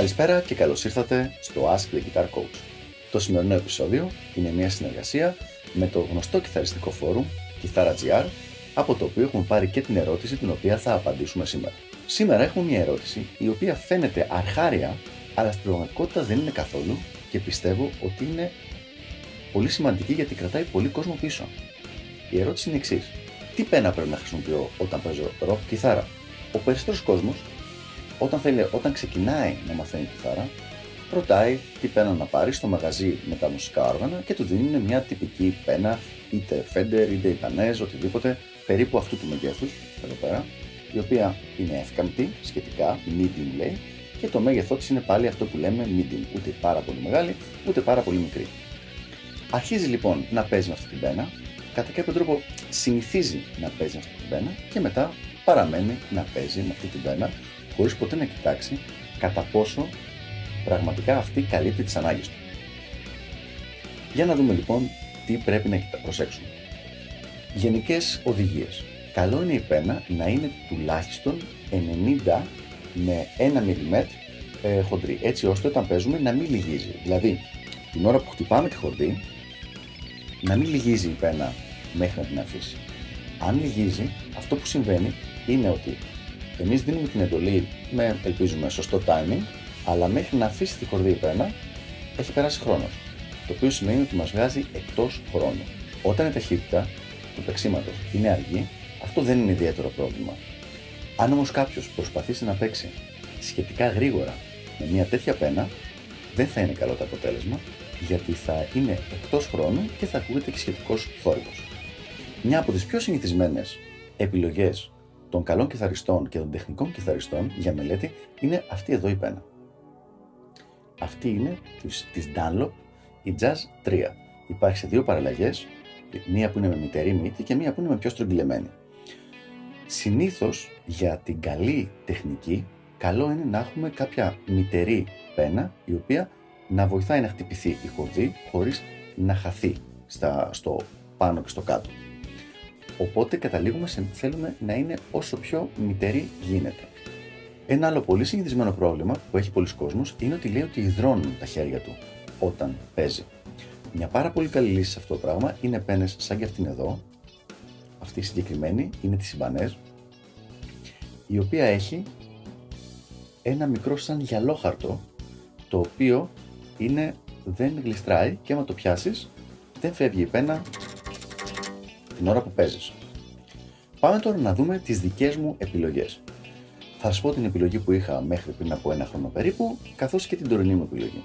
Καλησπέρα και καλώς ήρθατε στο Ask the Guitar Coach. Το σημερινό επεισόδιο είναι μια συνεργασία με το γνωστό κιθαριστικό φόρουμ Kithara GR, από το οποίο έχουμε πάρει και την ερώτηση την οποία θα απαντήσουμε σήμερα. Σήμερα έχουμε μια ερώτηση η οποία φαίνεται αρχάρια, αλλά στην πραγματικότητα δεν είναι καθόλου και πιστεύω ότι είναι πολύ σημαντική γιατί κρατάει πολύ κόσμο πίσω. Η ερώτηση είναι εξής. Τι πένα πρέπει να χρησιμοποιώ όταν παίζω rock κιθάρα; Ο περισσότερος κόσμος, όταν, θέλει, όταν ξεκινάει να μαθαίνει κιθάρα, ρωτάει τι πένα να πάρει στο μαγαζί με τα μουσικά όργανα και του δίνουν μια τυπική πένα, είτε Fender είτε Ibanez, οτιδήποτε, περίπου αυτού του μεγέθους, εδώ πέρα, η οποία είναι εύκαμπτη σχετικά, medium λέει, και το μέγεθό της είναι πάλι αυτό που λέμε medium, ούτε πάρα πολύ μεγάλη, ούτε πάρα πολύ μικρή. Αρχίζει λοιπόν να παίζει με αυτή την πένα, κατά κάποιο τρόπο συνηθίζει να παίζει με αυτή την πένα και μετά παραμένει να παίζει με αυτή την πένα χωρίς ποτέ να κοιτάξει κατά πόσο πραγματικά αυτή καλύπτει τις ανάγκες του. Για να δούμε λοιπόν τι πρέπει να προσέξουμε. Γενικές οδηγίες. Καλό είναι η πένα να είναι τουλάχιστον 90 με 1 mm ε, χοντρή, έτσι ώστε όταν παίζουμε να μην λυγίζει. Δηλαδή, την ώρα που χτυπάμε τη χορδή, να μην λυγίζει η πένα μέχρι να την αφήσει. Αν λυγίζει, αυτό που συμβαίνει είναι ότι εμείς δίνουμε την εντολή με, ελπίζουμε, σωστό timing, αλλά μέχρι να αφήσει τη χορδή η πένα έχει περάσει χρόνος. Το οποίο σημαίνει ότι μας βγάζει εκτός χρόνου. Όταν η ταχύτητα του παίξήματο είναι αργή, αυτό δεν είναι ιδιαίτερο πρόβλημα. Αν όμως κάποιος προσπαθήσει να παίξει σχετικά γρήγορα με μια τέτοια πένα, δεν θα είναι καλό το αποτέλεσμα γιατί θα είναι εκτός χρόνου και θα ακούγεται και σχετικός θόρυβος. Μια από τις πιο συνηθισμένες επιλογές των καλών κιθαριστών και των τεχνικών κιθαριστών για μελέτη είναι αυτή εδώ η πένα. Αυτή είναι της, της Dunlop, η Jazz 3. Υπάρχει σε δύο παραλλαγές, μία που είναι με μητερή μύτη και μία που είναι με πιο στρογγυλεμένη. Συνήθως για την καλή τεχνική, καλό είναι να έχουμε κάποια μητερή πένα η οποία να βοηθάει να χτυπηθεί η χορδή χωρίς να χαθεί στα, στο πάνω και στο κάτω. Οπότε καταλήγουμε σε θέλουμε να είναι όσο πιο μητερή γίνεται. Ένα άλλο πολύ συνηθισμένο πρόβλημα που έχει πολλοί κόσμος είναι ότι λέει ότι υδρώνουν τα χέρια του όταν παίζει. Μια πάρα πολύ καλή λύση σε αυτό το πράγμα είναι πένες σαν και αυτήν εδώ. Αυτή η συγκεκριμένη είναι της Ibanez, η οποία έχει ένα μικρό σαν γυαλόχαρτο το οποίο είναι, δεν γλιστράει και άμα το πιάσεις δεν φεύγει η πένα την ώρα που παίζεις. Πάμε τώρα να δούμε τις δικές μου επιλογές. Θα σας πω την επιλογή που είχα μέχρι πριν από ένα χρόνο περίπου, καθώς και την τωρινή μου επιλογή.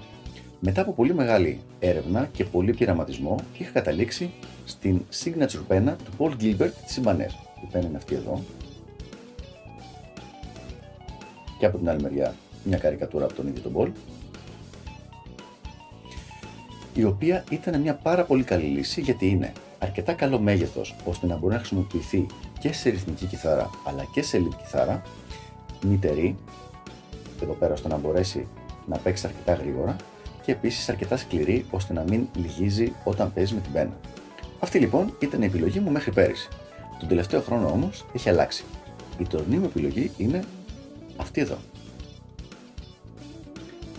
Μετά από πολύ μεγάλη έρευνα και πολύ πειραματισμό, είχα καταλήξει στην signature πένα του Paul Gilbert της Ibanez. Η πένα είναι αυτή εδώ. Και από την άλλη μεριά μια καρικατούρα από τον ίδιο τον Paul η οποία ήταν μια πάρα πολύ καλή λύση γιατί είναι αρκετά καλό μέγεθος ώστε να μπορεί να χρησιμοποιηθεί και σε ρυθμική κιθάρα αλλά και σε lead κιθάρα, μητερή, εδώ πέρα ώστε να μπορέσει να παίξει αρκετά γρήγορα και επίσης αρκετά σκληρή ώστε να μην λυγίζει όταν παίζει με την πένα. Αυτή λοιπόν ήταν η επιλογή μου μέχρι πέρυσι. Τον τελευταίο χρόνο όμως έχει αλλάξει. Η τωρινή μου επιλογή είναι αυτή εδώ.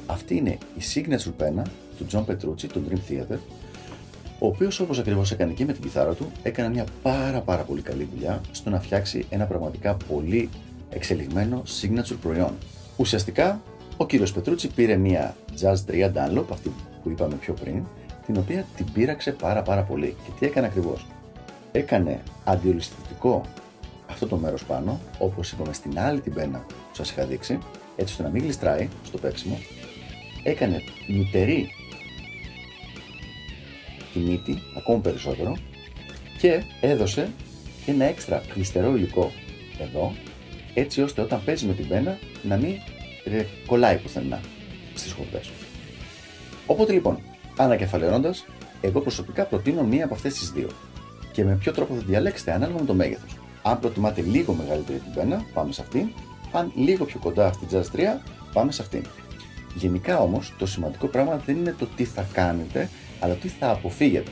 Αυτή είναι η signature πένα του John Petrucci, του Dream Theater, ο οποίος όπως ακριβώς έκανε και με την κιθάρα του, έκανε μια πάρα πάρα πολύ καλή δουλειά στο να φτιάξει ένα πραγματικά πολύ εξελιγμένο signature προϊόν. Ουσιαστικά, ο κύριος Πετρούτσι πήρε μια Jazz 3 Dunlop, αυτή που είπαμε πιο πριν, την οποία την πείραξε πάρα πάρα πολύ. Και τι έκανε ακριβώς; Έκανε αντιολισθητικό αυτό το μέρος πάνω, όπως είπαμε στην άλλη την πένα που σας είχα δείξει, έτσι ώστε να μην γλιστράει στο παίξιμο. Έκανε μητερή τη μύτη ακόμη περισσότερο και έδωσε ένα έξτρα κλειστερό υλικό εδώ έτσι ώστε όταν παίζει με την πένα να μην κολλάει πουθενά στις χορδές. Οπότε λοιπόν, ανακεφαλαιώνοντας, εγώ προσωπικά προτείνω μία από αυτές τις δύο και με ποιο τρόπο θα διαλέξετε ανάλογα με το μέγεθος. Αν προτιμάτε λίγο μεγαλύτερη την πένα, πάμε σε αυτήν. Αν λίγο πιο κοντά στη Jazz 3, πάμε σε αυτήν. Γενικά όμως το σημαντικό πράγμα δεν είναι το τι θα κάνετε, αλλά τι θα αποφύγετε.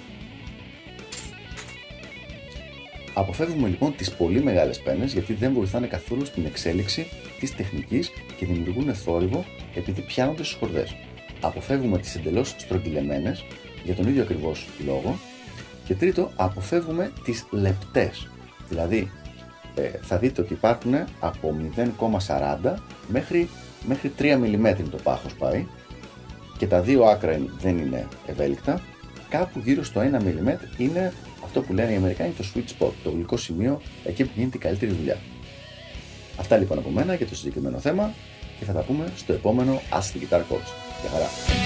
Αποφεύγουμε λοιπόν τις πολύ μεγάλες πένες γιατί δεν βοηθάνε καθόλου στην εξέλιξη της τεχνικής και δημιουργούν θόρυβο επειδή πιάνονται στι χορδέ. Αποφεύγουμε τις εντελώς στρογγυλεμένες για τον ίδιο ακριβώς λόγο. Και τρίτο, αποφεύγουμε τις λεπτές. Δηλαδή, ε, θα δείτε ότι υπάρχουν από 0,40 μέχρι, μέχρι 3 mm το πάχος πάει και τα δύο άκρα δεν είναι ευέλικτα. Κάπου γύρω στο 1 mm είναι αυτό που λένε οι Αμερικάνοι το sweet spot, το γλυκό σημείο εκεί που γίνεται η καλύτερη δουλειά. Αυτά λοιπόν από μένα για το συγκεκριμένο θέμα και θα τα πούμε στο επόμενο Ask the Guitar Coach. Γεια χαρά!